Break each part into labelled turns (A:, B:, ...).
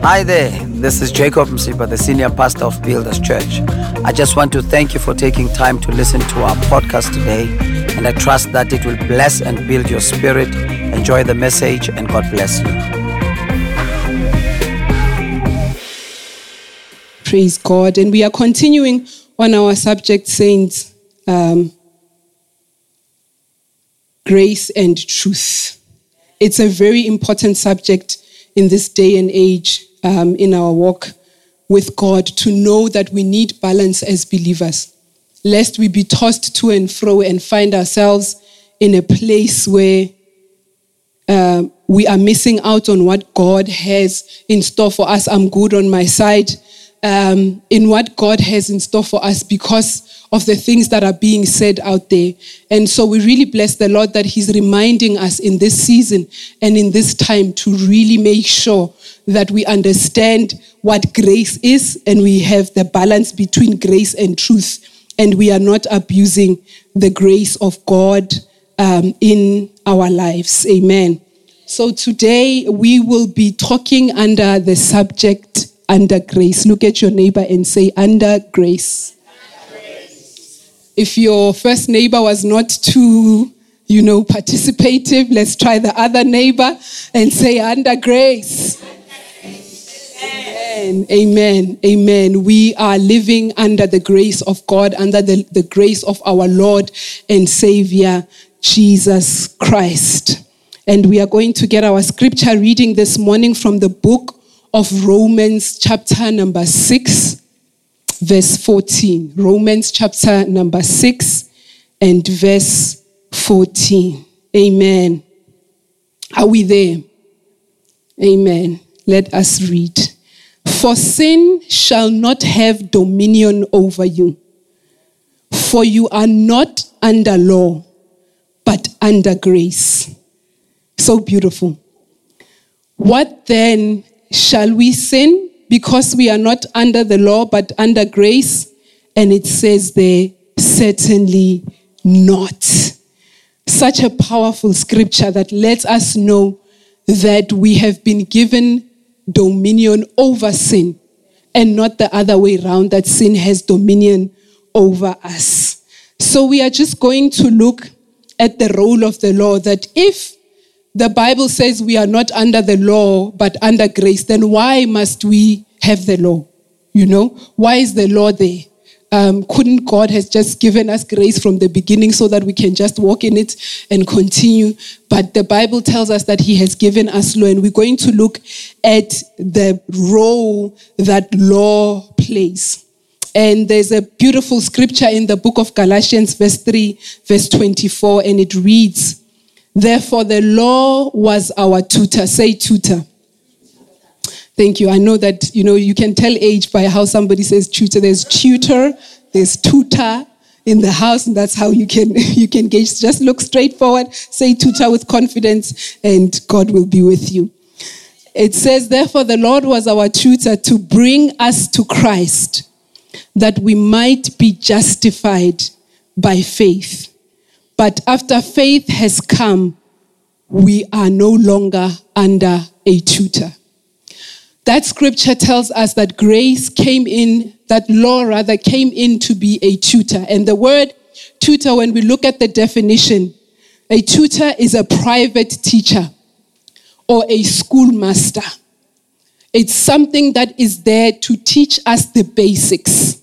A: Hi there, this is Jacob Msipa, the senior pastor of Builders Church. I just want to thank you for taking time to listen to our podcast today, and I trust that it will bless and build your spirit. Enjoy the message, and God bless you.
B: Praise God. And we are continuing on our subject, Saints um, Grace and Truth. It's a very important subject in this day and age um, in our walk with God to know that we need balance as believers, lest we be tossed to and fro and find ourselves in a place where uh, we are missing out on what God has in store for us. I'm good on my side. Um, in what God has in store for us because of the things that are being said out there. And so we really bless the Lord that He's reminding us in this season and in this time to really make sure that we understand what grace is and we have the balance between grace and truth. And we are not abusing the grace of God um, in our lives. Amen. So today we will be talking under the subject under grace. Look at your neighbor and say, under grace. If your first neighbor was not too, you know, participative, let's try the other neighbor and say, under grace. Amen. Amen. Amen. We are living under the grace of God, under the, the grace of our Lord and Savior, Jesus Christ. And we are going to get our scripture reading this morning from the book of Romans, chapter number 6, verse 14. Romans, chapter number 6, and verse 14. Amen. Are we there? Amen. Let us read. For sin shall not have dominion over you, for you are not under law, but under grace. So beautiful. What then Shall we sin because we are not under the law but under grace? And it says there, certainly not. Such a powerful scripture that lets us know that we have been given dominion over sin and not the other way around, that sin has dominion over us. So we are just going to look at the role of the law that if the Bible says we are not under the law, but under grace, then why must we have the law? You know, why is the law there? Um, couldn't God has just given us grace from the beginning so that we can just walk in it and continue? But the Bible tells us that He has given us law, and we're going to look at the role that law plays. And there's a beautiful scripture in the book of Galatians, verse 3, verse 24, and it reads, Therefore, the law was our tutor. Say tutor. Thank you. I know that, you know, you can tell age by how somebody says tutor. There's tutor, there's tutor in the house, and that's how you can, you can gauge. Just look straight forward, say tutor with confidence, and God will be with you. It says, therefore, the Lord was our tutor to bring us to Christ, that we might be justified by faith. But after faith has come, we are no longer under a tutor. That scripture tells us that grace came in, that law rather came in to be a tutor. And the word tutor, when we look at the definition, a tutor is a private teacher or a schoolmaster. It's something that is there to teach us the basics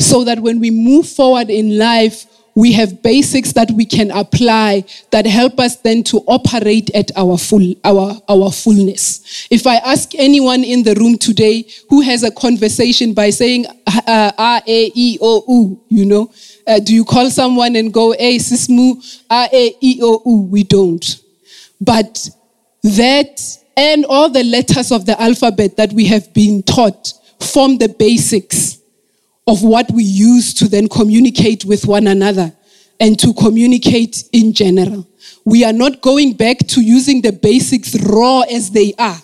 B: so that when we move forward in life, we have basics that we can apply that help us then to operate at our full our our fullness. If i ask anyone in the room today who has a conversation by saying uh, r a e o u you know uh, do you call someone and go hey sismu r a e o u? We don't. But that and all the letters of the alphabet that we have been taught form the basics of what we use to then communicate with one another and to communicate in general. We are not going back to using the basics raw as they are,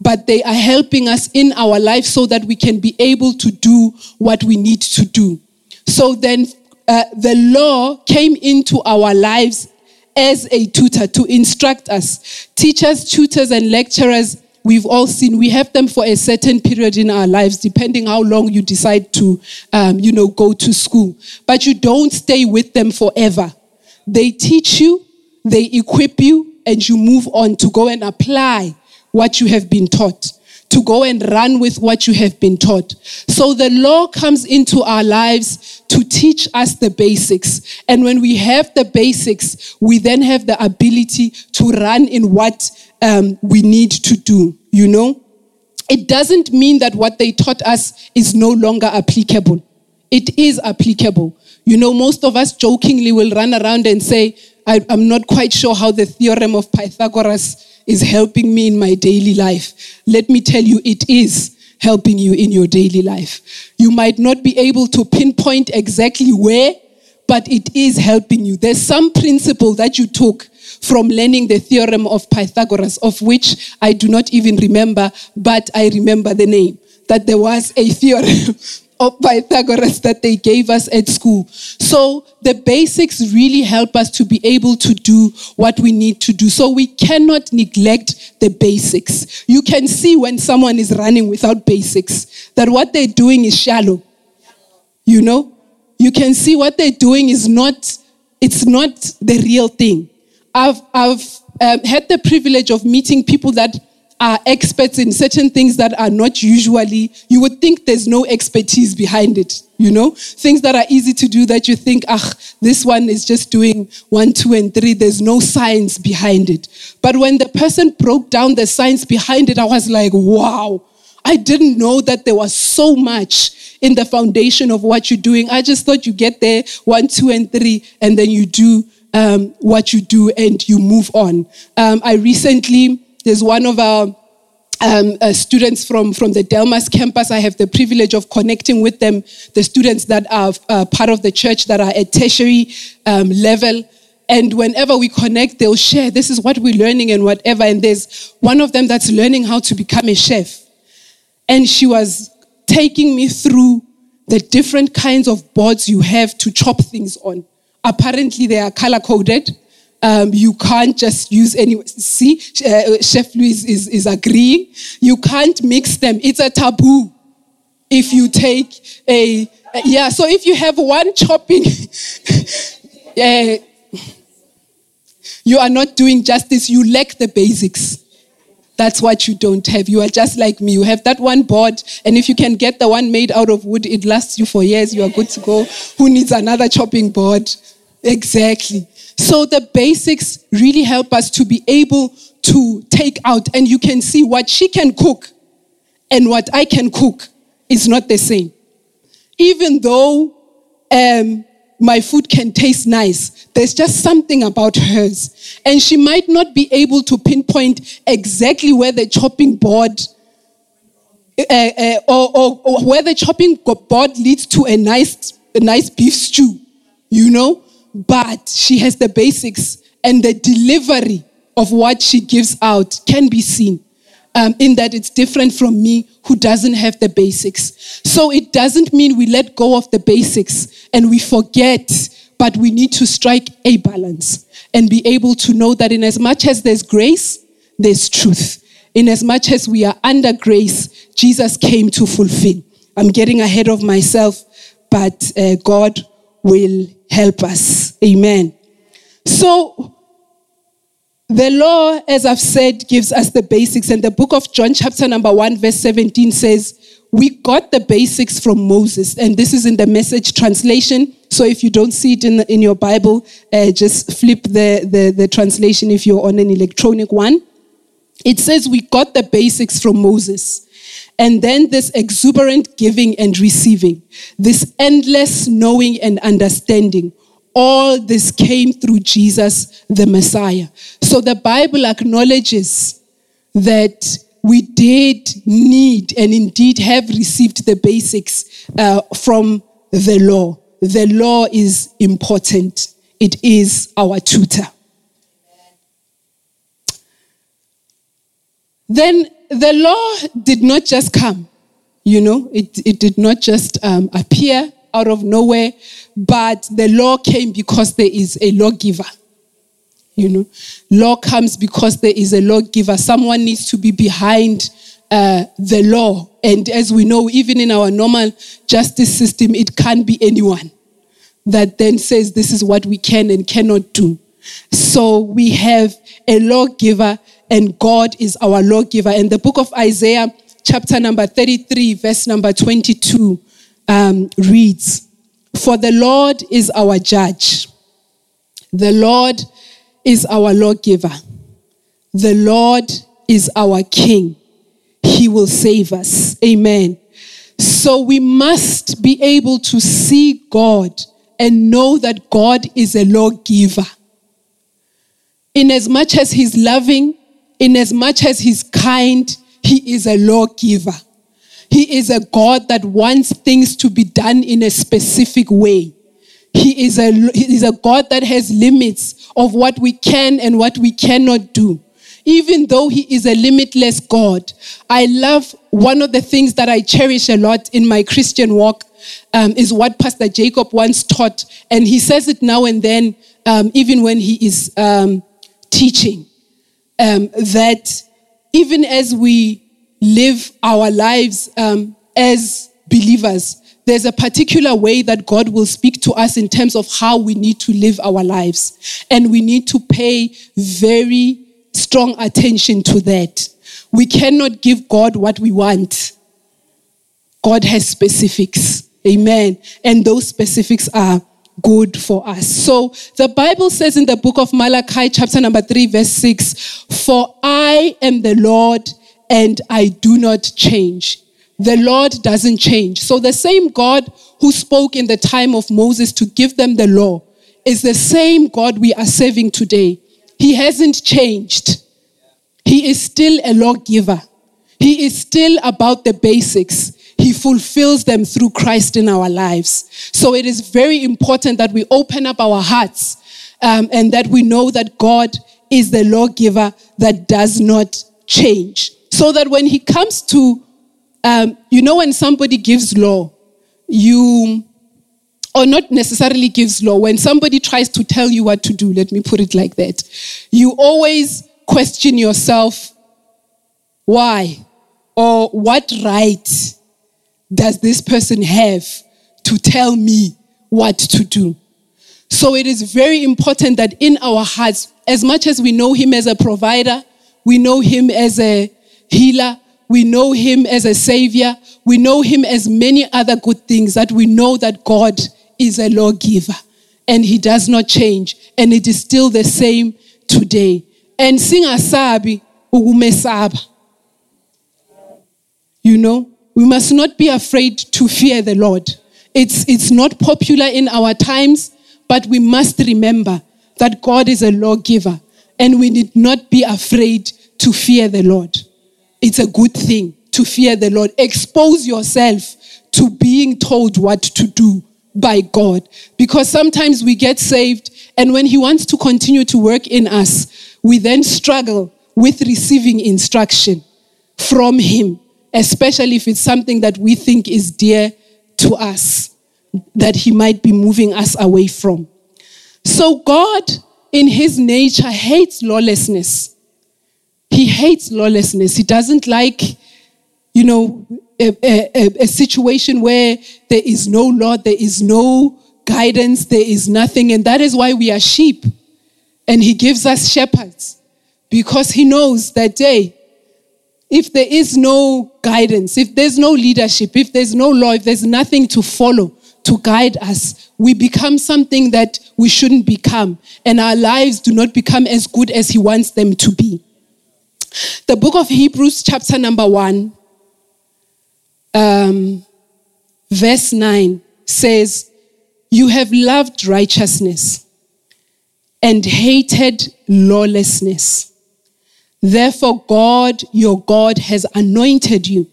B: but they are helping us in our life so that we can be able to do what we need to do. So then uh, the law came into our lives as a tutor to instruct us. Teachers, tutors, and lecturers we've all seen. We have them for a certain period in our lives, depending how long you decide to, um, you know, go to school. But you don't stay with them forever. They teach you, they equip you, and you move on to go and apply what you have been taught to go and run with what you have been taught. So the law comes into our lives to teach us the basics. And when we have the basics, we then have the ability to run in what um, we need to do, you know? It doesn't mean that what they taught us is no longer applicable. It is applicable. You know, most of us jokingly will run around and say, I, am not quite sure how the theorem of Pythagoras is helping me in my daily life. Let me tell you, it is helping you in your daily life. You might not be able to pinpoint exactly where, but it is helping you. There's some principle that you took from learning the theorem of Pythagoras, of which I do not even remember, but I remember the name. That there was a theorem of Pythagoras that they gave us at school. So the basics really help us to be able to do what we need to do. So we cannot neglect the basics. You can see when someone is running without basics that what they're doing is shallow. You know? You can see what they're doing is not, it's not the real thing. I've, I've um, had the privilege of meeting people that are experts in certain things that are not usually, you would think there's no expertise behind it, you know? Things that are easy to do that you think, ah, this one is just doing one, two, and three. There's no science behind it. But when the person broke down the science behind it, I was like, wow, I didn't know that there was so much in the foundation of what you're doing. I just thought you get there, one, two, and three, and then you do um, what you do and you move on. Um, I recently, there's one of our um, uh, students from, from the Delmas campus. I have the privilege of connecting with them, the students that are uh, part of the church that are at tertiary um, level. And whenever we connect, they'll share, this is what we're learning and whatever. And there's one of them that's learning how to become a chef. And she was taking me through the different kinds of boards you have to chop things on. Apparently, they are color coded. Um, you can't just use any. See, uh, Chef Louis is, is agreeing. You can't mix them. It's a taboo. If you take a, yeah, so if you have one chopping, uh, you are not doing justice. You lack the basics. That's what you don't have. You are just like me. You have that one board, and if you can get the one made out of wood, it lasts you for years. You are good to go. Who needs another chopping board? Exactly. So the basics really help us to be able to take out, and you can see what she can cook and what I can cook is not the same. Even though um, my food can taste nice, there's just something about hers. And she might not be able to pinpoint exactly where the chopping board uh, uh, or, or, or, where the chopping board leads to a nice, a nice beef stew, you know? but she has the basics and the delivery of what she gives out can be seen. Um, in that it's different from me who doesn't have the basics. So it doesn't mean we let go of the basics and we forget, but we need to strike a balance and be able to know that in as much as there's grace, there's truth. In as much as we are under grace, Jesus came to fulfill. I'm getting ahead of myself, but uh, God will help us. Amen. So, the law, as I've said, gives us the basics. And the book of John, chapter number 1, verse 17 says, We got the basics from Moses. And this is in the message translation. So if you don't see it in, in your Bible, uh, just flip the, the, the translation if you're on an electronic one. It says, We got the basics from Moses. And then this exuberant giving and receiving, this endless knowing and understanding. All this came through Jesus, the Messiah. So the Bible acknowledges that we did need and indeed have received the basics uh, from the law. The law is important, it is our tutor. Then the law did not just come, you know, it, it did not just um, appear out of nowhere, but the law came because there is a lawgiver. You know, law comes because there is a lawgiver. Someone needs to be behind uh, the law. And as we know, even in our normal justice system, it can't be anyone that then says this is what we can and cannot do. So we have a lawgiver, and God is our lawgiver. And the book of Isaiah, chapter number 33, verse number 22, um, reads For the Lord is our judge, the Lord is our lawgiver, the Lord is our king. He will save us. Amen. So we must be able to see God and know that God is a lawgiver. In as much as He's loving, in as much as He's kind, He is a lawgiver. He is a God that wants things to be done in a specific way. He is a, he is a God that has limits of what we can and what we cannot do. Even though He is a limitless God, I love one of the things that I cherish a lot in my Christian walk um, is what Pastor Jacob once taught. And he says it now and then, um, even when he is um, teaching, um, that even as we live our lives um, as believers, there's a particular way that God will speak to us in terms of how we need to live our lives. And we need to pay very strong attention to that. We cannot give God what we want. God has specifics. Amen. And those specifics are good for us. So the Bible says in the book of Malachi, chapter number 3, verse 6 For I am the Lord and I do not change. The Lord doesn't change. So the same God who spoke in the time of Moses to give them the law is the same God we are serving today. He hasn't changed. He is still a lawgiver. He is still about the basics. He fulfills them through Christ in our lives. So it is very important that we open up our hearts um, and that we know that God is the lawgiver that does not change. So that when He comes to, um, you know, when somebody gives law, you, or not necessarily gives law, when somebody tries to tell you what to do, let me put it like that, you always question yourself why or what right does this person have to tell me what to do? So it is very important that in our hearts, as much as we know Him as a provider, we know Him as a healer, we know Him as a savior, we know Him as many other good things, that we know that God is a lawgiver and He does not change and it is still the same today. And sing singasabi ukumesaba. You know, we must not be afraid to fear the Lord. It's, it's not popular in our times, but we must remember that God is a lawgiver and we need not be afraid to fear the Lord. It's a good thing to fear the Lord. Expose yourself to being told what to do by God because sometimes we get saved and when He wants to continue to work in us, we then struggle with receiving instruction from Him especially if it's something that we think is dear to us, that He might be moving us away from. So, God, in His nature, hates lawlessness. He hates lawlessness. He doesn't like, you know, a, a, a situation where there is no law, there is no guidance, there is nothing. And that is why we are sheep. And He gives us shepherds because He knows that, day if there is no guidance, if there's no leadership, if there's no law, if there's nothing to follow to guide us, we become something that we shouldn't become. And our lives do not become as good as He wants them to be. The book of Hebrews, chapter number one, um, verse 9 says, You have loved righteousness and hated lawlessness. Therefore, God, your God, has anointed you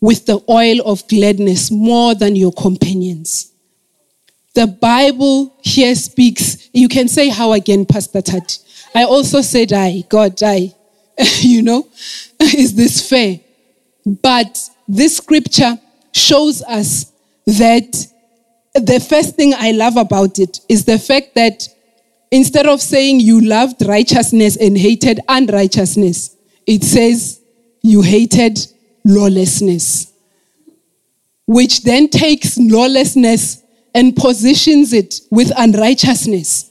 B: with the oil of gladness more than your companions. The Bible here speaks, you can say how again, Pastor Tati. I also said I, God, I. you know, is this fair? But this scripture shows us that the first thing I love about it is the fact that instead of saying you loved righteousness and hated unrighteousness, it says you hated lawlessness, which then takes lawlessness and positions it with unrighteousness.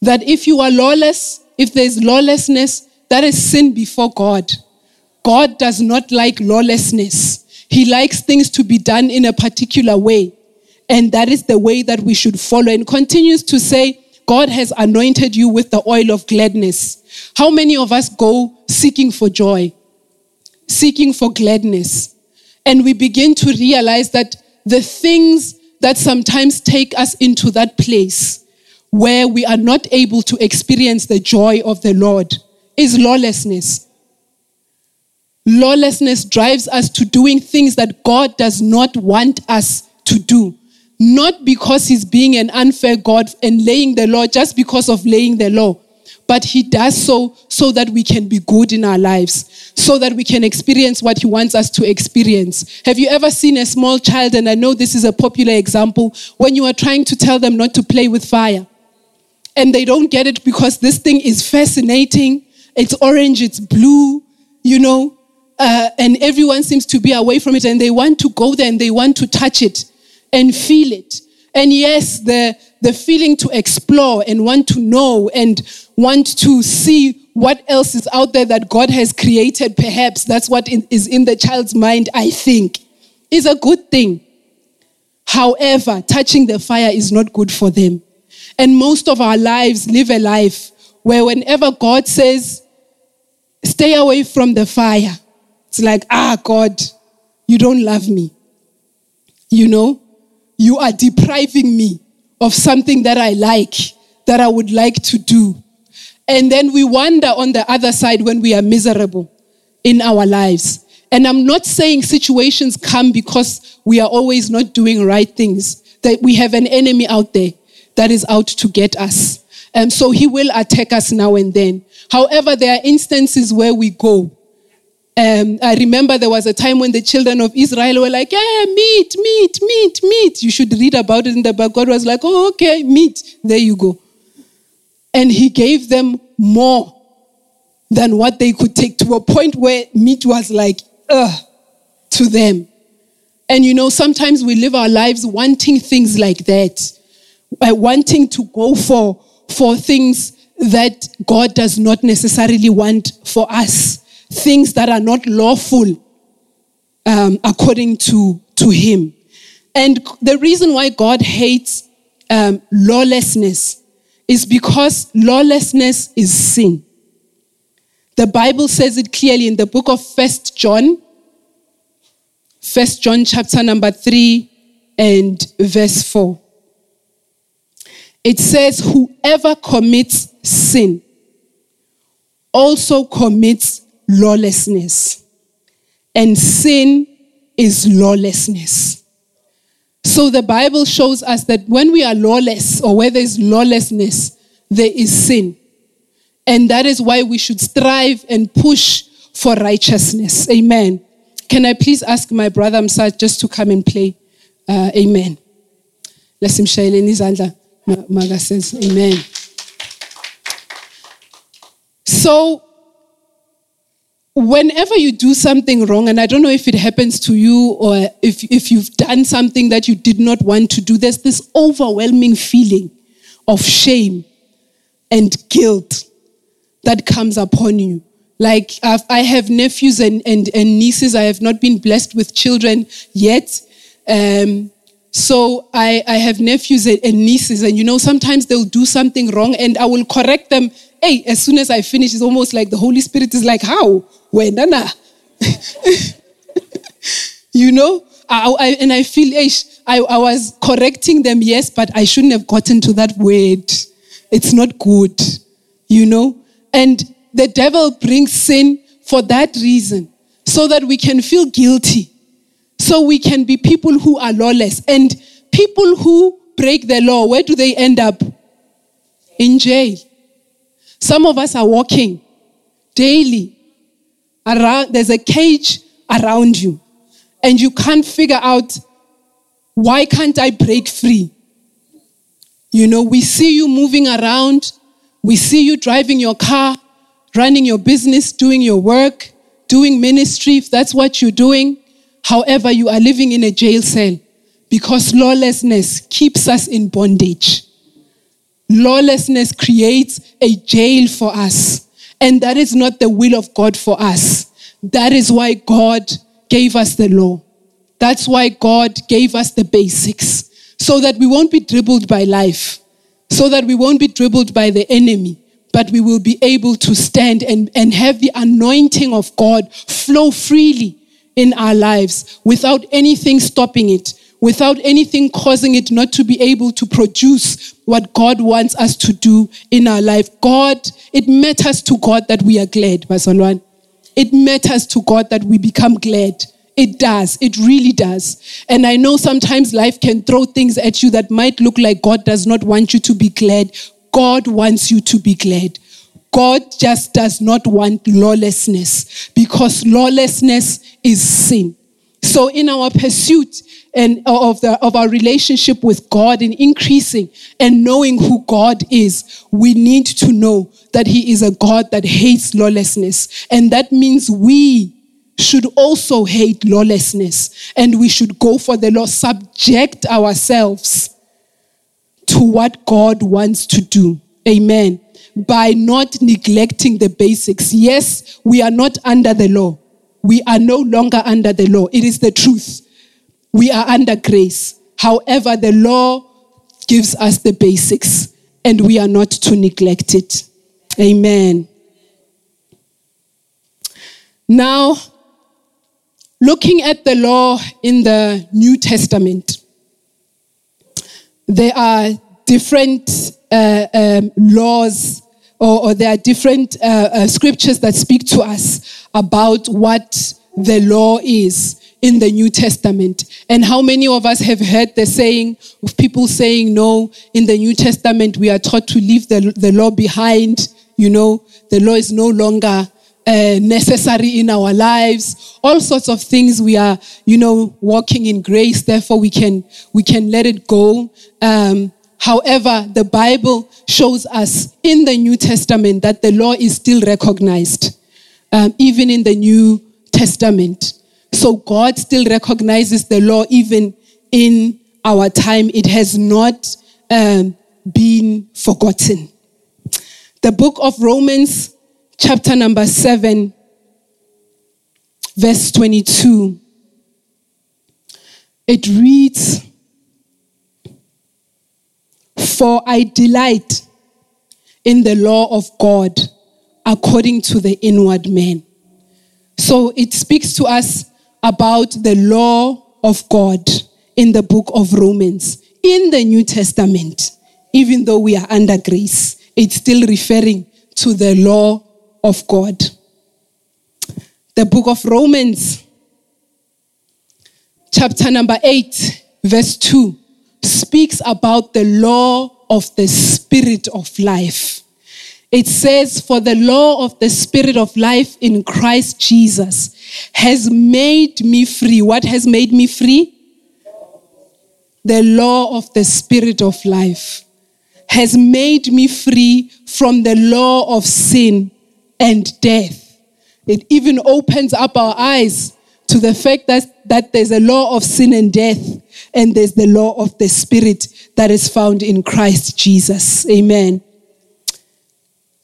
B: That if you are lawless, if there's lawlessness, that is sin before God. God does not like lawlessness. He likes things to be done in a particular way. And that is the way that we should follow. And continues to say, God has anointed you with the oil of gladness. How many of us go seeking for joy, seeking for gladness? And we begin to realize that the things that sometimes take us into that place where we are not able to experience the joy of the Lord is lawlessness. Lawlessness drives us to doing things that God does not want us to do. Not because He's being an unfair God and laying the law just because of laying the law, but He does so so that we can be good in our lives, so that we can experience what He wants us to experience. Have you ever seen a small child? And I know this is a popular example when you are trying to tell them not to play with fire and they don't get it because this thing is fascinating. It's orange, it's blue, you know, uh, and everyone seems to be away from it and they want to go there and they want to touch it and feel it. And yes, the, the feeling to explore and want to know and want to see what else is out there that God has created, perhaps that's what is in the child's mind, I think, is a good thing. However, touching the fire is not good for them. And most of our lives live a life where whenever God says, stay away from the fire, it's like, ah, God, you don't love me. You know, you are depriving me of something that I like, that I would like to do. And then we wonder on the other side when we are miserable in our lives. And I'm not saying situations come because we are always not doing right things, that we have an enemy out there that is out to get us. And so he will attack us now and then. However, there are instances where we go. Um, I remember there was a time when the children of Israel were like, yeah, meat, meat, meat, meat. You should read about it in the book. God was like, oh, okay, meat. There you go. And he gave them more than what they could take to a point where meat was like, ugh, to them. And you know, sometimes we live our lives wanting things like that by wanting to go for, for things that God does not necessarily want for us, things that are not lawful um, according to, to Him. And the reason why God hates um, lawlessness is because lawlessness is sin. The Bible says it clearly in the book of First John, First John chapter number 3 and verse 4 it says, Whoever commits sin also commits lawlessness. And sin is lawlessness. So the Bible shows us that when we are lawless or where there's lawlessness, there is sin. And that is why we should strive and push for righteousness. Amen. Can I please ask my brother Msat just to come and play? Uh, amen. Let's him share. Maga says, Amen. So, whenever you do something wrong, and I don't know if it happens to you or if, if you've done something that you did not want to do, there's this overwhelming feeling of shame and guilt that comes upon you. Like I've, I have nephews and, and, and nieces. I have not been blessed with children yet. Um, so I, I have nephews and nieces, and you know, sometimes they'll do something wrong, and I will correct them. Hey, as soon as I finish, it's almost like the Holy Spirit is like, How? When? Nana. you know? I, I, and I feel, hey, I, I was correcting them, yes, but I shouldn't have gotten to that word. It's not good, you know? And the devil brings sin for that reason, so that we can feel guilty so we can be people who are lawless. And people who break the law, where do they end up? In jail. Some of us are walking daily around, there's a cage around you, and you can't figure out why can't I break free? You know, we see you moving around, we see you driving your car, running your business, doing your work, doing ministry, if that's what you're doing. However, you are living in a jail cell because lawlessness keeps us in bondage. Lawlessness creates a jail for us. And that is not the will of God for us. That is why God gave us the law. That's why God gave us the basics so that we won't be dribbled by life, so that we won't be dribbled by the enemy, but we will be able to stand and, and have the anointing of God flow freely in our lives without anything stopping it, without anything causing it not to be able to produce what God wants us to do in our life. God, it matters to God that we are glad, Basalwan. It matters to God that we become glad. It does. It really does. And I know sometimes life can throw things at you that might look like God does not want you to be glad. God wants you to be glad. God just does not want lawlessness because lawlessness is sin. So in our pursuit and of the of our relationship with God in increasing and knowing who God is, we need to know that He is a God that hates lawlessness. And that means we should also hate lawlessness and we should go for the law, subject ourselves to what God wants to do. Amen. By not neglecting the basics. Yes, we are not under the law. We are no longer under the law. It is the truth. We are under grace. However, the law gives us the basics and we are not to neglect it. Amen. Now, looking at the law in the New Testament, there are different uh, um, laws or, or, there are different uh, uh, scriptures that speak to us about what the law is in the New Testament. And how many of us have heard the saying of people saying, no, in the New Testament, we are taught to leave the, the law behind. You know, the law is no longer uh, necessary in our lives. All sorts of things we are, you know, walking in grace. Therefore, we can, we can let it go. Um, However, the Bible shows us in the New Testament that the law is still recognized, um, even in the New Testament. So God still recognizes the law even in our time. It has not um, been forgotten. The book of Romans, chapter number 7, verse 22, it reads, for I delight in the law of God according to the inward man. So it speaks to us about the law of God in the book of Romans. In the New Testament, even though we are under grace, it's still referring to the law of God. The book of Romans, chapter number 8, verse 2 speaks about the law of the spirit of life. It says, For the law of the spirit of life in Christ Jesus has made me free. What has made me free? The law of the spirit of life has made me free from the law of sin and death. It even opens up our eyes to the fact that, that there's a law of sin and death, and there's the law of the Spirit that is found in Christ Jesus. Amen.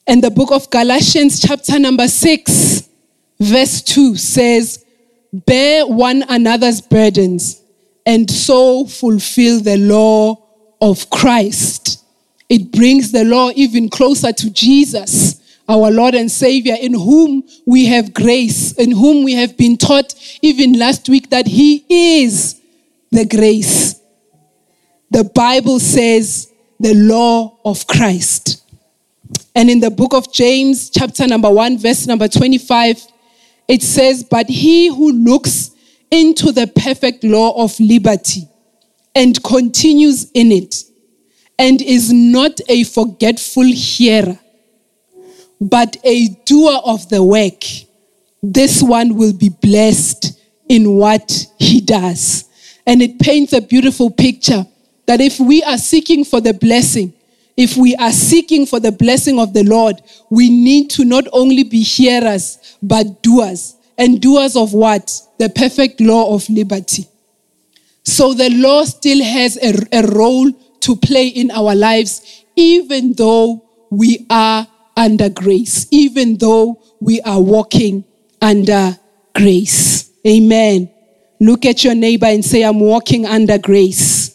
B: And the book of Galatians, chapter number 6, verse 2 says, Bear one another's burdens and so fulfill the law of Christ. It brings the law even closer to Jesus our Lord and Savior, in whom we have grace, in whom we have been taught even last week that He is the grace. The Bible says the law of Christ. And in the book of James, chapter number 1, verse number 25, it says, But he who looks into the perfect law of liberty and continues in it, and is not a forgetful hearer, but a doer of the work, this one will be blessed in what he does. And it paints a beautiful picture that if we are seeking for the blessing, if we are seeking for the blessing of the Lord, we need to not only be hearers, but doers. And doers of what? The perfect law of liberty. So the law still has a, a role to play in our lives, even though we are under grace, even though we are walking under grace. Amen. Look at your neighbor and say, I'm walking under grace.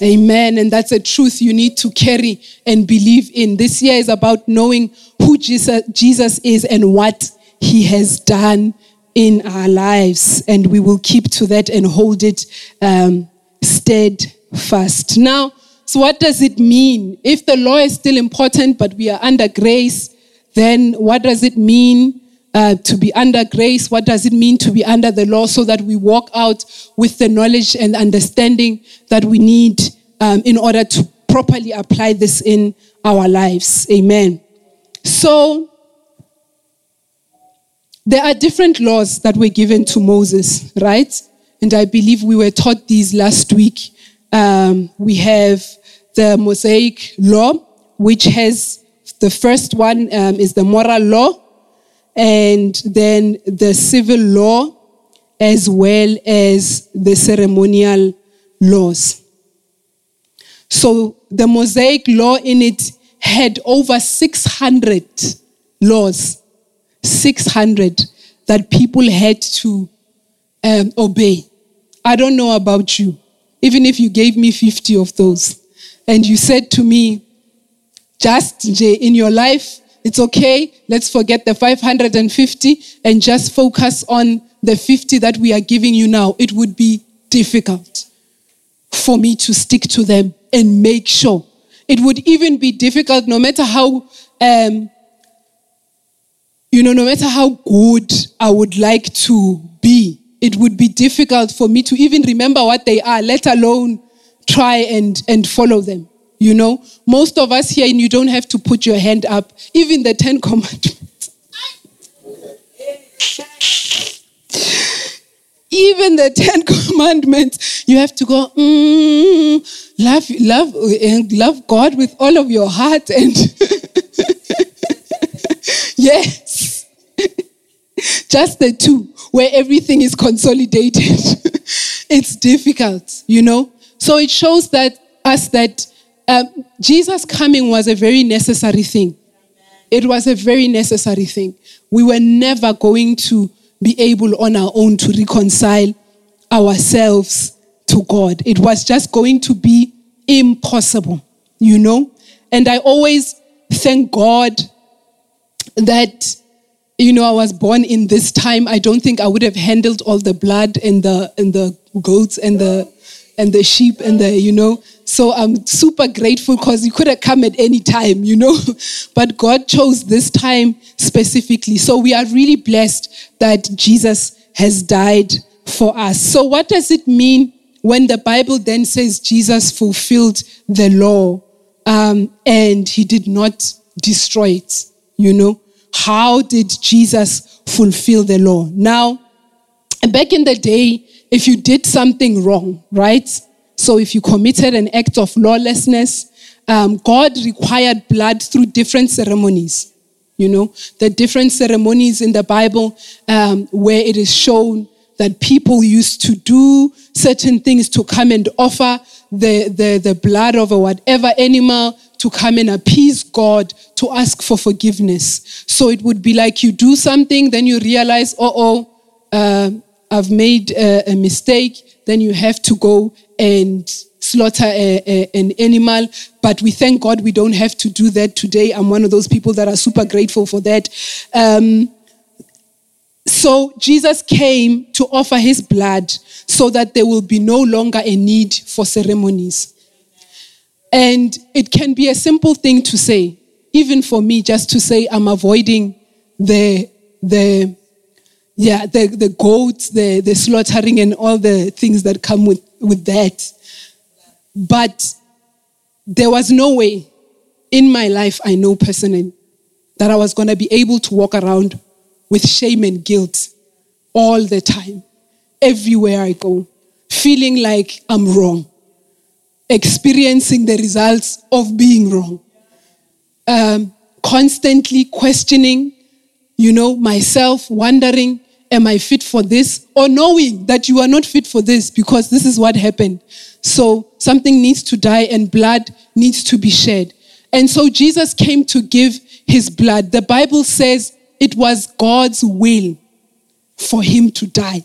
B: Amen. And that's a truth you need to carry and believe in. This year is about knowing who Jesus, is and what he has done in our lives. And we will keep to that and hold it um, steadfast. Now, so what does it mean? If the law is still important, but we are under grace, then what does it mean uh, to be under grace? What does it mean to be under the law so that we walk out with the knowledge and understanding that we need um, in order to properly apply this in our lives? Amen. So, there are different laws that were given to Moses, right? And I believe we were taught these last week. Um, we have the Mosaic law, which has the first one um, is the moral law, and then the civil law, as well as the ceremonial laws. So the Mosaic law in it had over 600 laws, 600 that people had to um, obey. I don't know about you, even if you gave me 50 of those, and you said to me, just Jay in your life, it's okay. Let's forget the 550 and just focus on the 50 that we are giving you now. It would be difficult for me to stick to them and make sure. It would even be difficult no matter how, um, you know, no matter how good I would like to be, it would be difficult for me to even remember what they are, let alone try and, and follow them. You know, most of us here, and you don't have to put your hand up, even the Ten Commandments. even the Ten Commandments, you have to go, mm, love, love, and love God with all of your heart and yes. Just the two where everything is consolidated. it's difficult, you know. So it shows that us that um, Jesus coming was a very necessary thing. It was a very necessary thing. We were never going to be able on our own to reconcile ourselves to God. It was just going to be impossible, you know? And I always thank God that, you know, I was born in this time. I don't think I would have handled all the blood and the, and the goats and the, and the sheep and the, you know, so I'm super grateful because you could have come at any time, you know. but God chose this time specifically. So we are really blessed that Jesus has died for us. So what does it mean when the Bible then says Jesus fulfilled the law um, and he did not destroy it? You know, how did Jesus fulfill the law? Now, back in the day, if you did something wrong, right? So if you committed an act of lawlessness, um, God required blood through different ceremonies. You know, the different ceremonies in the Bible um, where it is shown that people used to do certain things to come and offer the, the, the blood of a whatever animal to come and appease God to ask for forgiveness. So it would be like you do something, then you realize, oh, oh, uh, I've made a, a mistake, then you have to go and slaughter a, a, an animal. But we thank God we don't have to do that today. I'm one of those people that are super grateful for that. Um, so Jesus came to offer his blood so that there will be no longer a need for ceremonies. And it can be a simple thing to say, even for me, just to say I'm avoiding the the yeah, the, the goats, the, the slaughtering, and all the things that come with, with that. But there was no way in my life, I know personally, that I was going to be able to walk around with shame and guilt all the time, everywhere I go, feeling like I'm wrong. experiencing the results of being wrong. Um, constantly questioning, you know, myself, wondering, am I fit for this? Or knowing that you are not fit for this because this is what happened. So something needs to die and blood needs to be shed. And so Jesus came to give his blood. The Bible says it was God's will for him to die.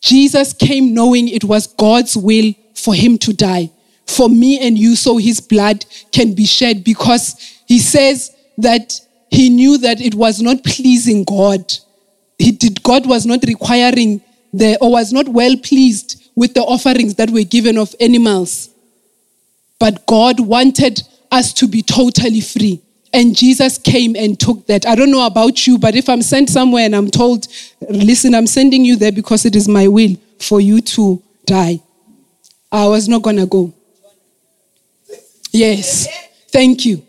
B: Jesus came knowing it was God's will for him to die, for me and you, so his blood can be shed because he says that he knew that it was not pleasing God. He did, God was not requiring the, or was not well pleased with the offerings that were given of animals. But God wanted us to be totally free. And Jesus came and took that. I don't know about you, but if I'm sent somewhere and I'm told, listen, I'm sending you there because it is my will for you to die, I was not going to go. Yes. Thank you.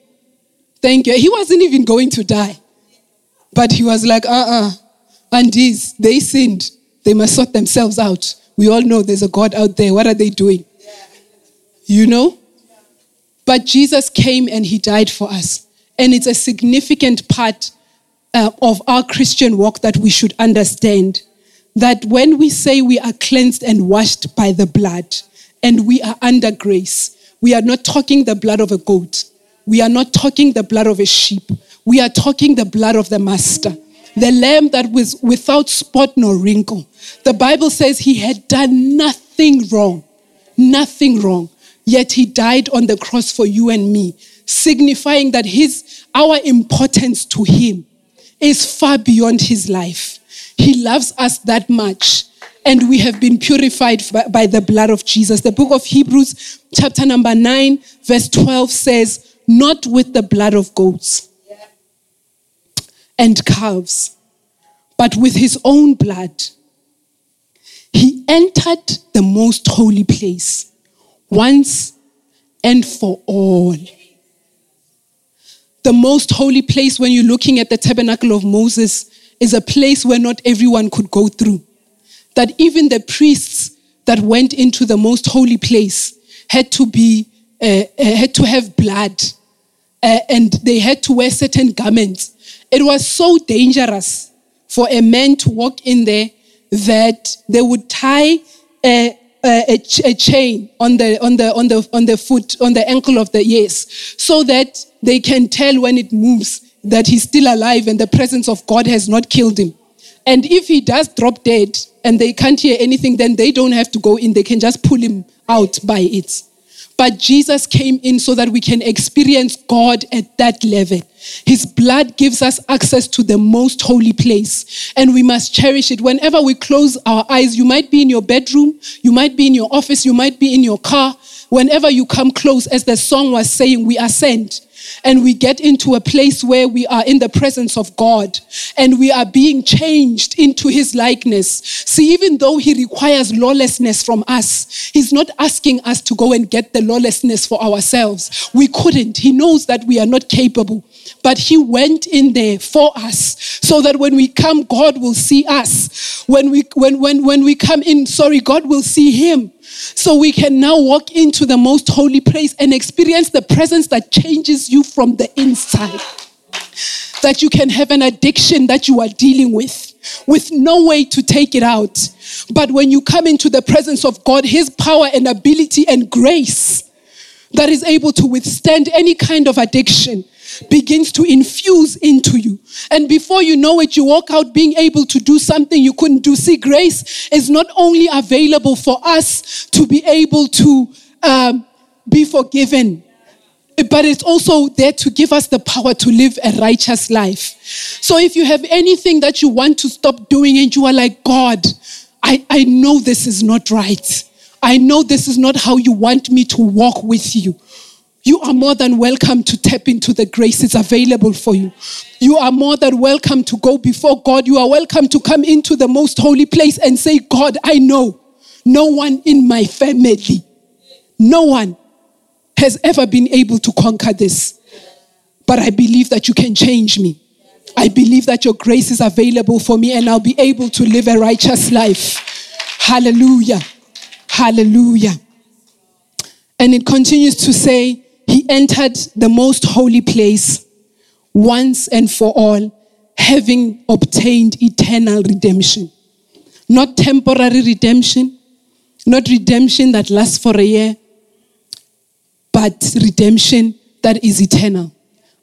B: Thank you. He wasn't even going to die. But he was like, uh uh-uh. uh. And these, they sinned. They must sort themselves out. We all know there's a God out there. What are they doing? You know? But Jesus came and he died for us. And it's a significant part uh, of our Christian walk that we should understand. That when we say we are cleansed and washed by the blood and we are under grace, we are not talking the blood of a goat. We are not talking the blood of a sheep. We are talking the blood of the Master, the Lamb that was without spot nor wrinkle. The Bible says he had done nothing wrong. Nothing wrong. Yet he died on the cross for you and me, signifying that his, our importance to him is far beyond his life. He loves us that much and we have been purified by, the blood of Jesus. The book of Hebrews, chapter number 9, verse 12 says, Not with the blood of goats and calves, but with his own blood. He entered the most holy place once and for all. The most holy place, when you're looking at the tabernacle of Moses, is a place where not everyone could go through. That even the priests that went into the most holy place had to be uh, uh, had to have blood, uh, and they had to wear certain garments. It was so dangerous for a man to walk in there that they would tie a, a, a, chain on the on the on the on the foot on the ankle of the yes so that they can tell when it moves that he's still alive and the presence of god has not killed him. And if he does drop dead and they can't hear anything then they don't have to go in. They can just pull him out by it but Jesus came in so that we can experience God at that level. His blood gives us access to the most holy place, and we must cherish it. Whenever we close our eyes, you might be in your bedroom, you might be in your office, you might be in your car. Whenever you come close, as the song was saying, we ascend and we get into a place where we are in the presence of God and we are being changed into his likeness. See, even though he requires lawlessness from us, he's not asking us to go and get the lawlessness for ourselves. We couldn't. He knows that we are not capable. But he went in there for us so that when we come, God will see us. When we when when when we come in, sorry, God will see him. So we can now walk into the most holy place and experience the presence that changes you from the inside. That you can have an addiction that you are dealing with, with no way to take it out. But when you come into the presence of God, His power and ability and grace that is able to withstand any kind of addiction begins to infuse into you. And before you know it, you walk out being able to do something you couldn't do. See, grace is not only available for us to be able to um, be forgiven, but it's also there to give us the power to live a righteous life. So if you have anything that you want to stop doing and you are like, God, I, I know this is not right. I know this is not how you want me to walk with you. You are more than welcome to tap into the grace that's available for you. You are more than welcome to go before God. You are welcome to come into the most holy place and say, God, I know no one in my family, no one has ever been able to conquer this. But I believe that you can change me. I believe that your grace is available for me and I'll be able to live a righteous life. Hallelujah. Hallelujah. And it continues to say, entered the most holy place once and for all, having obtained eternal redemption. Not temporary redemption, not redemption that lasts for a year, but redemption that is eternal.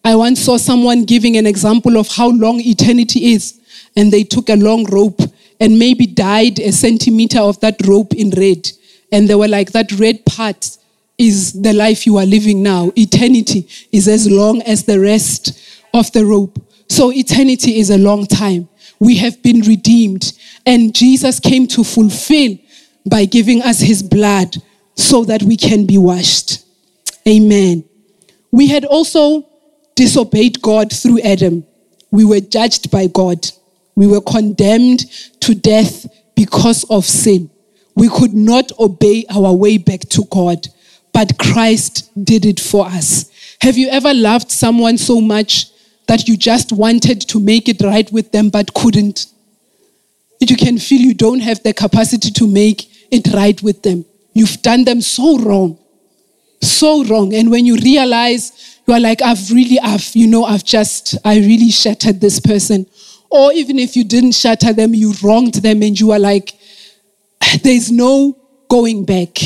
B: I once saw someone giving an example of how long eternity is, and they took a long rope and maybe dyed a centimeter of that rope in red. And they were like, that red part is the life you are living now. Eternity is as long as the rest of the rope. So eternity is a long time. We have been redeemed. And Jesus came to fulfill by giving us his blood so that we can be washed. Amen. We had also disobeyed God through Adam. We were judged by God. We were condemned to death because of sin. We could not obey our way back to God, but Christ did it for us. Have you ever loved someone so much that you just wanted to make it right with them but couldn't? You can feel you don't have the capacity to make it right with them. You've done them so wrong. So wrong. And when you realize you are like, I've really, I've, you know, I've just, I really shattered this person. Or even if you didn't shatter them, you wronged them and you are like, there's no going back.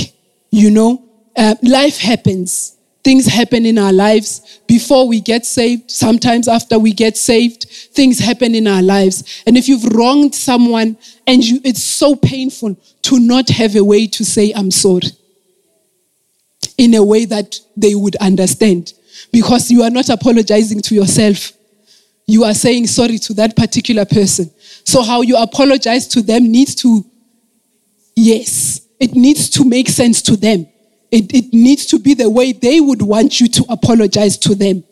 B: You know, uh, life happens. Things happen in our lives before we get saved. Sometimes after we get saved, things happen in our lives. And if you've wronged someone and you, it's so painful to not have a way to say, I'm sorry in a way that they would understand because you are not apologizing to yourself. You are saying sorry to that particular person. So, how you apologize to them needs to, yes, it needs to make sense to them. It, it needs to be the way they would want you to apologize to them,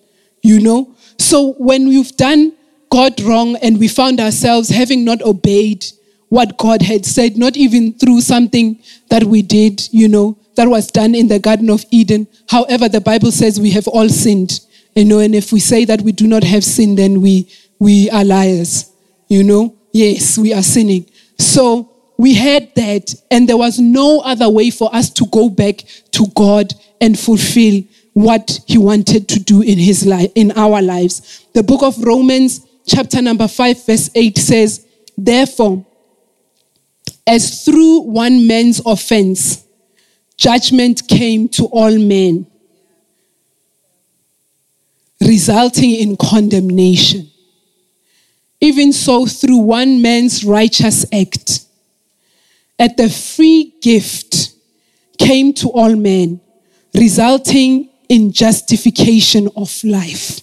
B: you know? So, when we've done God wrong and we found ourselves having not obeyed what God had said, not even through something that we did, you know, that was done in the Garden of Eden. However, the Bible says we have all sinned. You know, and if we say that we do not have sin, then we we are liars. You know? Yes, we are sinning. So we had that, and there was no other way for us to go back to God and fulfill what He wanted to do in His life, in our lives. The book of Romans, chapter number 5, verse 8 says, Therefore, as through one man's offense, judgment came to all men, resulting in condemnation. Even so, through one man's righteous act, at the free gift came to all men, resulting in justification of life.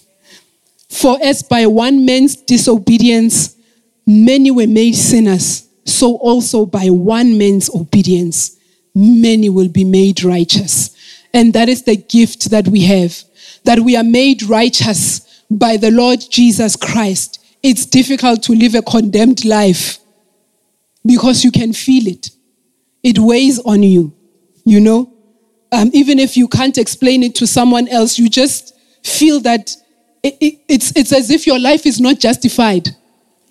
B: For as by one man's disobedience many were made sinners, so also by one man's obedience many will be made righteous. And that is the gift that we have, that we are made righteous by the Lord Jesus Christ. It's difficult to live a condemned life because you can feel it. It weighs on you, you know? Um, even if you can't explain it to someone else, you just feel that it, it, it's, it's as if your life is not justified.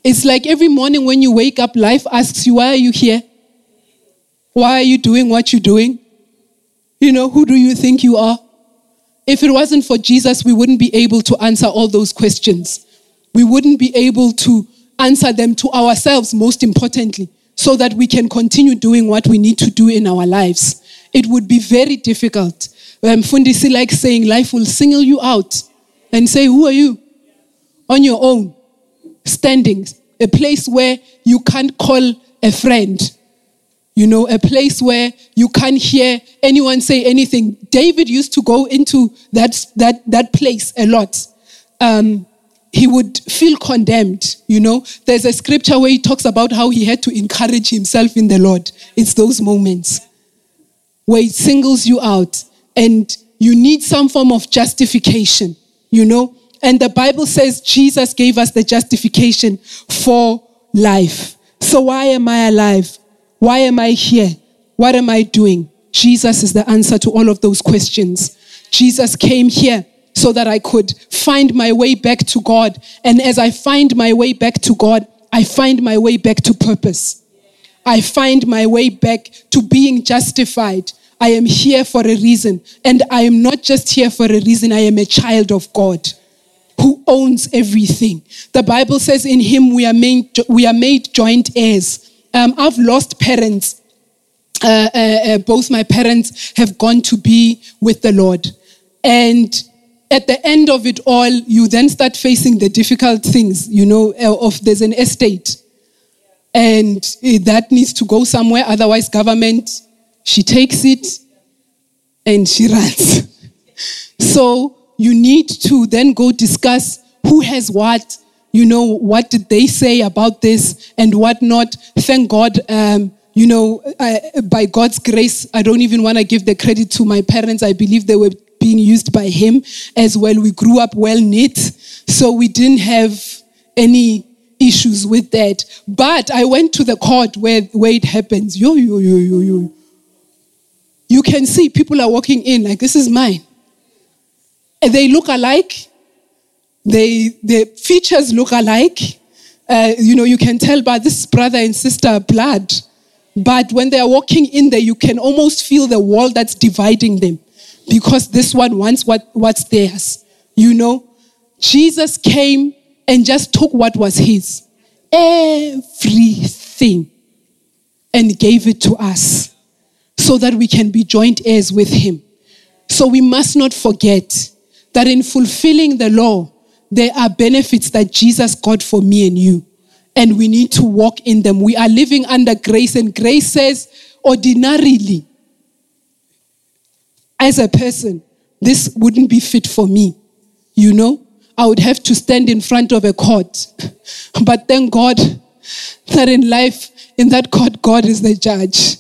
B: It's like every morning when you wake up, life asks you, Why are you here? Why are you doing what you're doing? You know, who do you think you are? If it wasn't for Jesus, we wouldn't be able to answer all those questions. We wouldn't be able to answer them to ourselves, most importantly, so that we can continue doing what we need to do in our lives. It would be very difficult. Um, Mfundisi likes saying life will single you out and say, Who are you? On your own, standing, a place where you can't call a friend you know, a place where you can't hear anyone say anything. David used to go into that, that, that place a lot. Um, he would feel condemned, you know. There's a scripture where he talks about how he had to encourage himself in the Lord. It's those moments where it singles you out and you need some form of justification, you know. And the Bible says Jesus gave us the justification for life. So why am I alive? Why am I here? What am I doing? Jesus is the answer to all of those questions. Jesus came here so that I could find my way back to God. And as I find my way back to God, I find my way back to purpose. I find my way back to being justified. I am here for a reason. And I am not just here for a reason, I am a child of God who owns everything. The Bible says in him we are made, we are made joint heirs. Um, I've lost parents. Uh, uh, uh, both my parents have gone to be with the Lord. And at the end of it all, you then start facing the difficult things, you know, uh, of there's an estate. And that needs to go somewhere, otherwise, government, she takes it and she runs. so you need to then go discuss who has what, you know, what did they say about this and what not. Thank God, um, you know, uh, by God's grace, I don't even want to give the credit to my parents. I believe they were being used by Him as well. We grew up well knit, so we didn't have any issues with that. But I went to the court where, where it happens. Yo, yo, yo, yo, yo. You can see people are walking in like, this is mine. And they look alike. They, the features look alike. Uh, you know, you can tell by this brother and sister blood. But when they are walking in there, you can almost feel the wall that's dividing them because this one wants what, what's theirs. You know, Jesus came and just took what was his, everything, and gave it to us so that we can be joint heirs with him. So we must not forget that in fulfilling the law, there are benefits that Jesus got for me and you. And we need to walk in them. We are living under grace, and grace says, ordinarily, as a person, this wouldn't be fit for me. You know, I would have to stand in front of a court. But thank God that in life, in that court, God is the judge.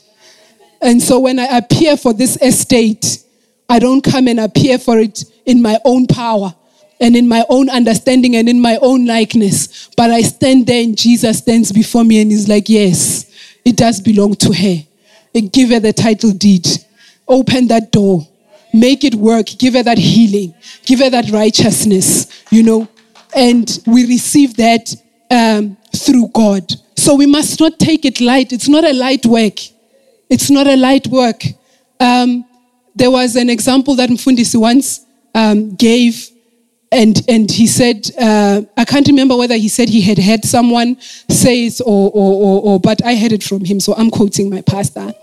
B: And so when I appear for this estate, I don't come and appear for it in my own power and in my own understanding and in my own likeness. But I stand there and Jesus stands before me and he's like, Yes, it does belong to her. Give her the title deed. Open that door. Make it work. Give her that healing. Give her that righteousness, you know. And we receive that um, through God. So we must not take it light. It's not a light work. It's not a light work. Um, there was an example that Mfundisi once um, gave, and, and he said, uh, I can't remember whether he said he had heard someone say it or, or, or, or, but I heard it from him, so I'm quoting my pastor.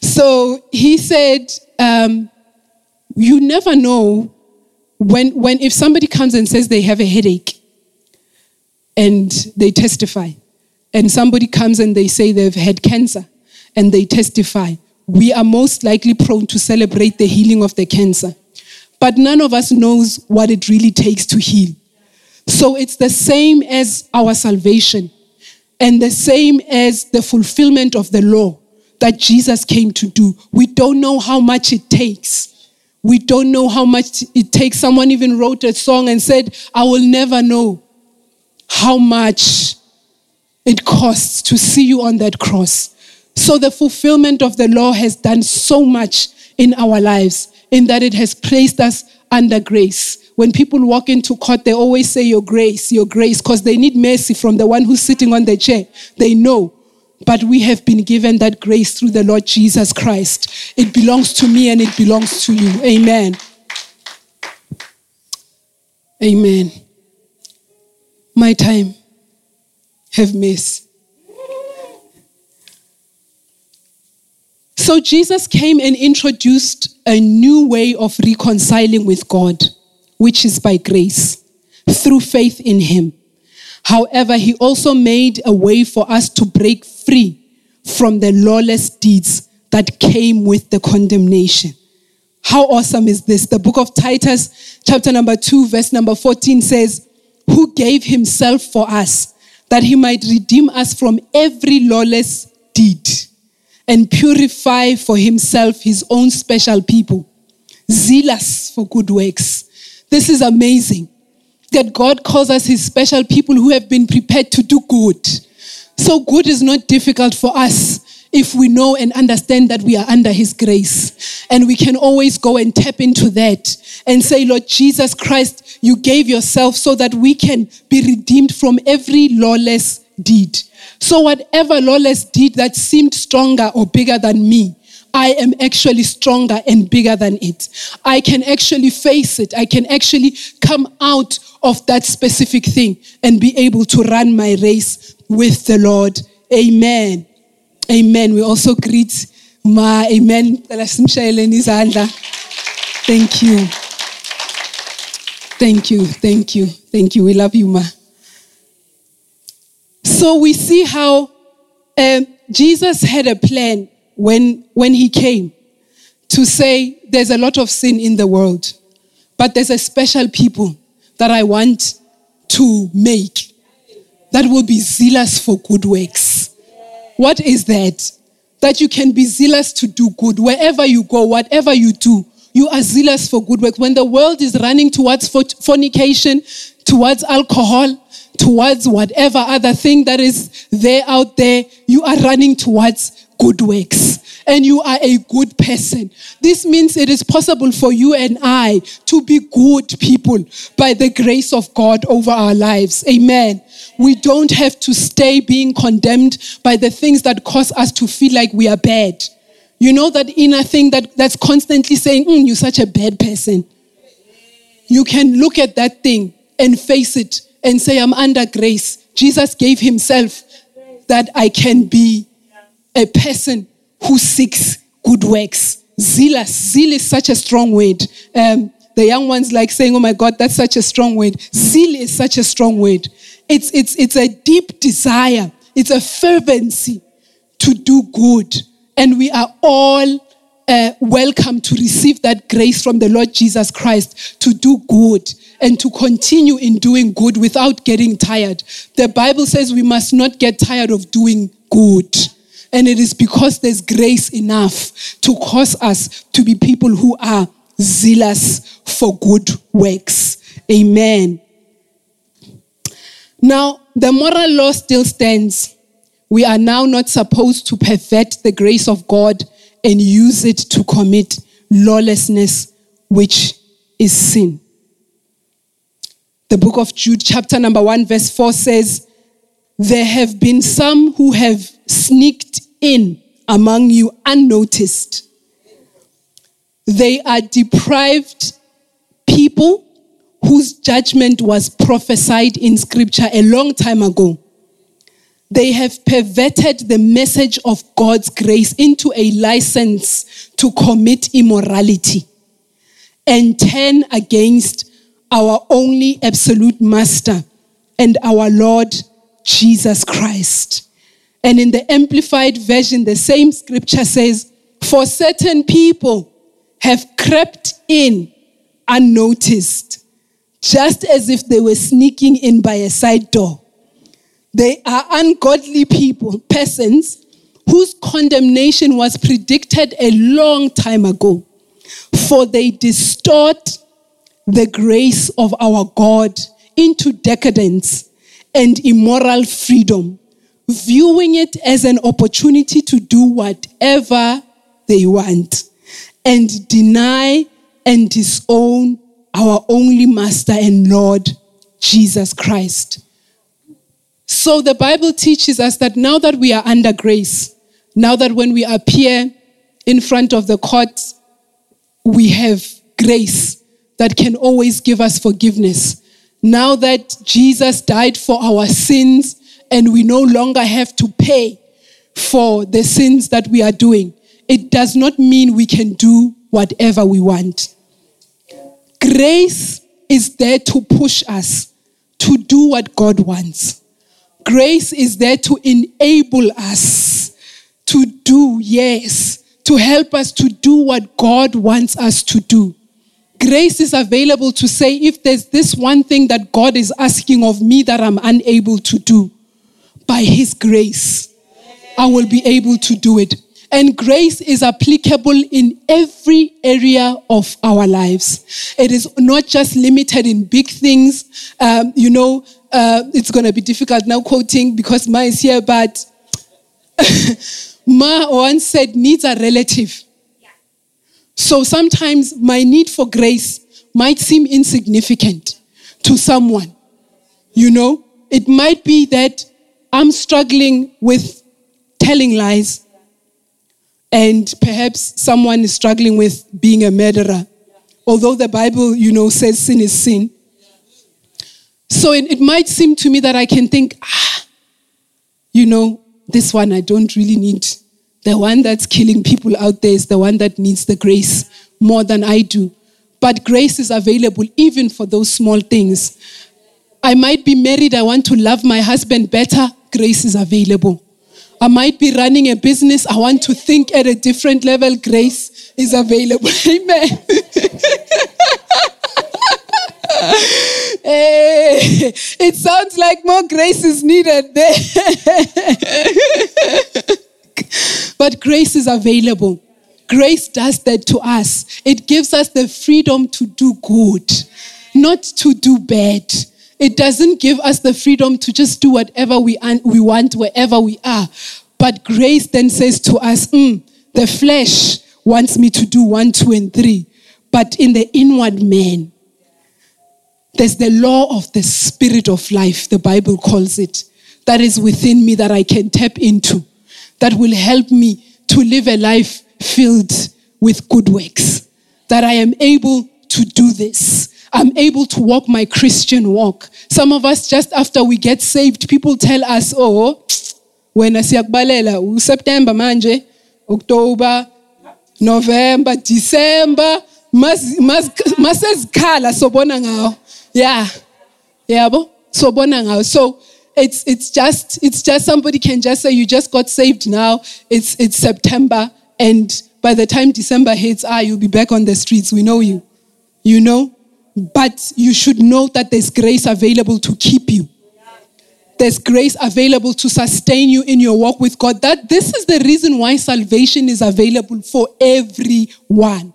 B: So he said, um, You never know when, when, if somebody comes and says they have a headache and they testify, and somebody comes and they say they've had cancer and they testify, we are most likely prone to celebrate the healing of the cancer. But none of us knows what it really takes to heal. So it's the same as our salvation and the same as the fulfillment of the law that Jesus came to do. We don't know how much it takes. We don't know how much it takes. Someone even wrote a song and said, I will never know how much it costs to see you on that cross. So the fulfillment of the law has done so much in our lives, in that it has placed us under grace. When people walk into court, they always say, Your grace, your grace, because they need mercy from the one who's sitting on the chair. They know. But we have been given that grace through the Lord Jesus Christ. It belongs to me and it belongs to you. Amen. Amen. My time. Have mercy. So Jesus came and introduced a new way of reconciling with God, which is by grace, through faith in Him. However, He also made a way for us to break free from the lawless deeds that came with the condemnation. How awesome is this? The book of Titus, chapter number 2, verse number 14 says, Who gave Himself for us that He might redeem us from every lawless deed and purify for himself his own special people, zealous for good works. This is amazing that God calls us his special people who have been prepared to do good. So, good is not difficult for us if we know and understand that we are under his grace. And we can always go and tap into that and say, Lord Jesus Christ, you gave yourself so that we can be redeemed from every lawless deed. So, whatever lawless deed that seemed stronger or bigger than me, I am actually stronger and bigger than it. I can actually face it. I can actually come out of that specific thing and be able to run my race with the Lord. Amen. Amen. We also greet Ma. Amen. Thank you. Thank you. Thank you. Thank you. We love you, Ma. So we see how um, Jesus had a plan when, when he came to say there's a lot of sin in the world, but there's a special people that I want to make that will be zealous for good works. What is that? That you can be zealous to do good wherever you go, whatever you do. You are zealous for good work. When the world is running towards fornication, towards alcohol, towards whatever other thing that is there out there, you are running towards good works and you are a good person. This means it is possible for you and I to be good people by the grace of God over our lives. Amen. We don't have to stay being condemned by the things that cause us to feel like we are bad. You know that inner thing that, that's constantly saying, mm, you're such a bad person. You can look at that thing and face it and say, I'm under grace. Jesus gave himself that I can be a person who seeks good works. Zealous. Zeal is such a strong word. Um, the young ones like saying, Oh my God, that's such a strong word. Zeal is such a strong word. It's, it's, it's a deep desire, it's a fervency to do good. And we are all uh, welcome to receive that grace from the Lord Jesus Christ to do good and to continue in doing good without getting tired. The Bible says we must not get tired of doing good. And it is because there's grace enough to cause us to be people who are zealous for good works. Amen. Now, the moral law still stands. We are now not supposed to pervert the grace of God and use it to commit lawlessness, which is sin. The book of Jude, chapter number 1, verse 4 says, There have been some who have sneaked in among you unnoticed. They are deprived people whose judgment was prophesied in scripture a long time ago. They have perverted the message of God's grace into a license to commit immorality and turn against our only absolute master and our Lord Jesus Christ. And in the Amplified Version, the same scripture says, For certain people have crept in unnoticed, just as if they were sneaking in by a side door. They are ungodly people, persons, whose condemnation was predicted a long time ago. For they distort the grace of our God into decadence and immoral freedom, viewing it as an opportunity to do whatever they want and deny and disown our only Master and Lord, Jesus Christ. So the Bible teaches us that now that we are under grace, now that when we appear in front of the court, we have grace that can always give us forgiveness. Now that Jesus died for our sins and we no longer have to pay for the sins that we are doing, it does not mean we can do whatever we want. Grace is there to push us to do what God wants. Grace is there to enable us to do, yes, to help us to do what God wants us to do. Grace is available to say, if there's this one thing that God is asking of me that I'm unable to do, by His grace, I will be able to do it. And grace is applicable in every area of our lives. It is not just limited in big things. Um, you know, uh, it's going to be difficult now quoting because Ma is here, but Ma once said needs are relative. So sometimes my need for grace might seem insignificant to someone. You know, it might be that I'm struggling with telling lies and perhaps someone is struggling with being a murderer. Although the Bible, you know, says sin is sin. So it, it might seem to me that I can think, ah, you know, this one I don't really need. The one that's killing people out there is the one that needs the grace more than I do. But grace is available even for those small things. I might be married, I want to love my husband better, grace is available. I might be running a business, I want to think at a different level, grace is available. Amen. hey, it sounds like more grace is needed there. but grace is available. Grace does that to us. It gives us the freedom to do good, not to do bad. It doesn't give us the freedom to just do whatever we, we want wherever we are. But grace then says to us, mm, the flesh wants me to do one, two, and three. But in the inward man, there's the law of the spirit of life, the Bible calls it, that is within me that I can tap into, that will help me to live a life filled with good works, that I am able to do this. I'm able to walk my Christian walk. Some of us, just after we get saved, people tell us, oh, when I siyakubalela September manje, October, November, December, masezikhala sobona ngawo. Yeah. Yeah, sobona ngawo. So it's it's just it's just somebody can just say you just got saved now. It's it's September and by the time December hits, ah, you'll be back on the streets. We know you. You know? But you should know that there's grace available to keep you. There's grace available to sustain you in your walk with God. That this is the reason why salvation is available for everyone.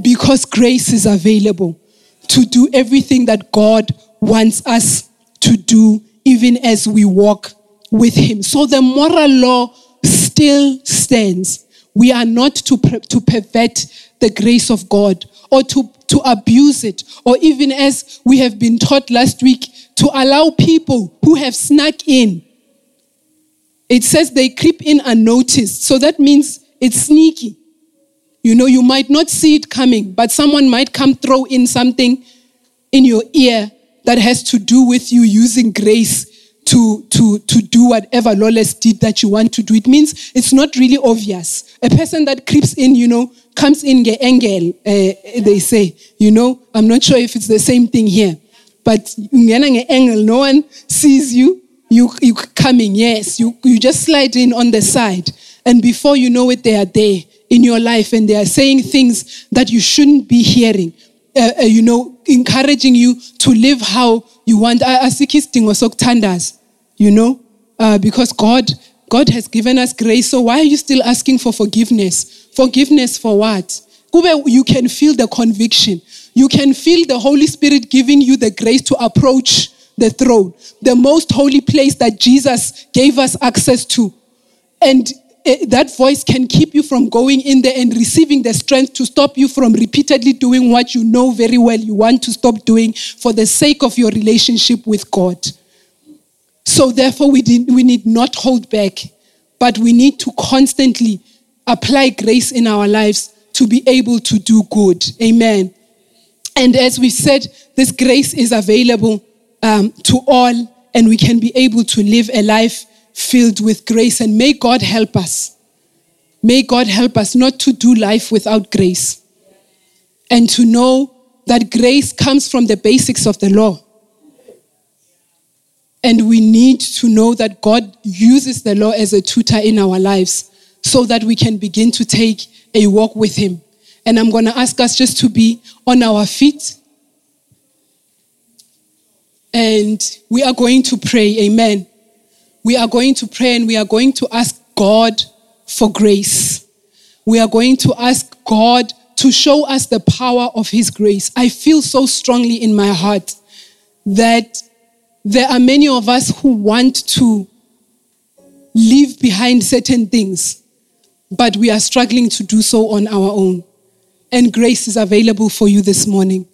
B: Because grace is available to do everything that God wants us to do, even as we walk with Him. So the moral law still stands. We are not to, to pervert the grace of God or to, to abuse it, or even as we have been taught last week, to allow people who have snuck in. It says they creep in unnoticed. So that means it's sneaky. You know, you might not see it coming, but someone might come throw in something in your ear that has to do with you using grace to, to, to do whatever lawless deed that you want to do. It means it's not really obvious. A person that creeps in, you know, comes in ge engel, uh, they say, you know, I'm not sure if it's the same thing here. But engel, no one sees you, you, you coming, yes. You, you just slide in on the side. And before you know it, they are there in your life and they are saying things that you shouldn't be hearing. Uh, uh, you know, encouraging you to live how you want. Asikho isidingo sokuthandaza, you know, uh, because God, God has given us grace. So why are you still asking for forgiveness? Forgiveness for what? You can feel the conviction. You can feel the Holy Spirit giving you the grace to approach the throne, the most holy place that Jesus gave us access to. And Eh, that voice can keep you from going in there and receiving the strength to stop you from repeatedly doing what you know very well you want to stop doing for the sake of your relationship with God. So, therefore, we, did, we need not hold back, but we need to constantly apply grace in our lives to be able to do good. Amen. And as we said, this grace is available um, to all, and we can be able to live a life filled with grace. And may God help us. May God help us not to do life without grace and to know that grace comes from the basics of the law. And we need to know that God uses the law as a tutor in our lives so that we can begin to take a walk with Him. And I'm going to ask us just to be on our feet. And we are going to pray. Amen we are going to pray and we are going to ask God for grace. We are going to ask God to show us the power of His grace. I feel so strongly in my heart that there are many of us who want to leave behind certain things, but we are struggling to do so on our own. And grace is available for you this morning.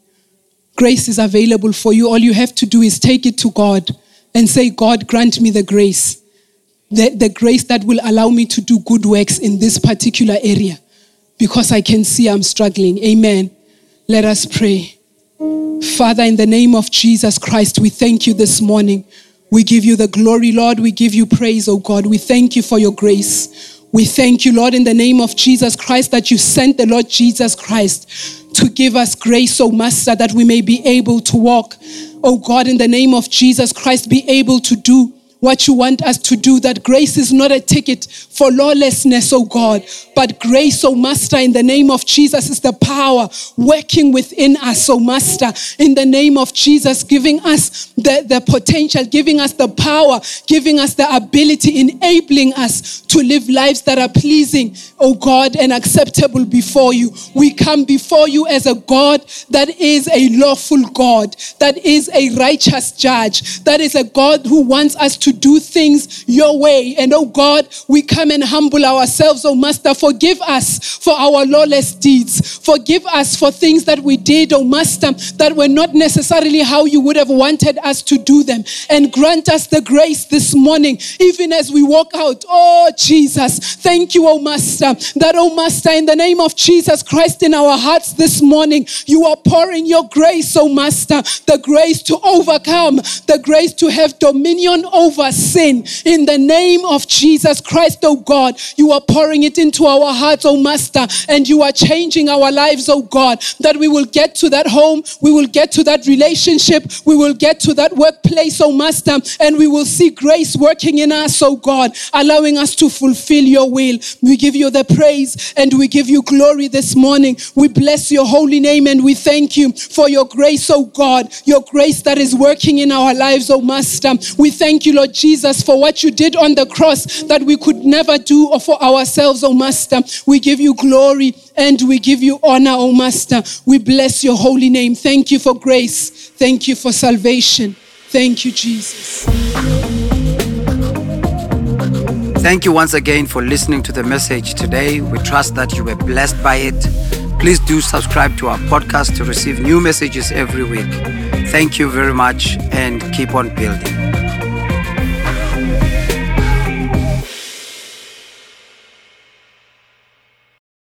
B: Grace is available for you. All you have to do is take it to God and say, God, grant me the grace the, the grace that will allow me to do good works in this particular area because I can see I'm struggling. Amen. Let us pray. Father, in the name of Jesus Christ, we thank you this morning. We give you the glory, Lord. We give you praise, oh God. We thank you for your grace. We thank you, Lord, in the name of Jesus Christ, that you sent the Lord Jesus Christ to give us grace, oh Master, that we may be able to walk, oh God, in the name of Jesus Christ, be able to do what you want us to do. That grace is not a ticket for lawlessness, oh God, but grace, oh Master, in the name of Jesus is the power working within us, oh Master, in the name of Jesus, giving us the, the potential, giving us the power, giving us the ability, enabling us to live lives that are pleasing, oh God, and acceptable before you. We come before you as a God that is a lawful God, that is a righteous judge, that is a God who wants us to do things your way. And oh God, we come and humble ourselves, oh Master. Forgive us for our lawless deeds. Forgive us for things that we did, oh Master, that were not necessarily how you would have wanted us to do them. And grant us the grace this morning, even as we walk out. Oh Jesus, thank you, oh Master, that, oh Master, in the name of Jesus Christ in our hearts this morning, you are pouring your grace, oh Master, the grace to overcome, the grace to have dominion over sin. In the name of Jesus Christ, oh God, you are pouring it into our hearts, oh Master, and you are changing our lives, oh God, that we will get to that home, we will get to that relationship, we will get to that workplace, oh Master, and we will see grace working in us, oh God, allowing us to fulfill your will. We give you the praise and we give you glory this morning. We bless your holy name and we thank you for your grace, oh God, your grace that is working in our lives, oh Master. We thank you, Lord Jesus, for what you did on the cross that we could never do or for ourselves, oh Master. We give you glory and we give you honor, oh Master. We bless your holy name. Thank you for grace. Thank you for salvation. Thank you, Jesus.
A: Thank you once again for listening to the message today. We trust that you were blessed by it. Please do subscribe to our podcast to receive new messages every week. Thank you very much and keep on building.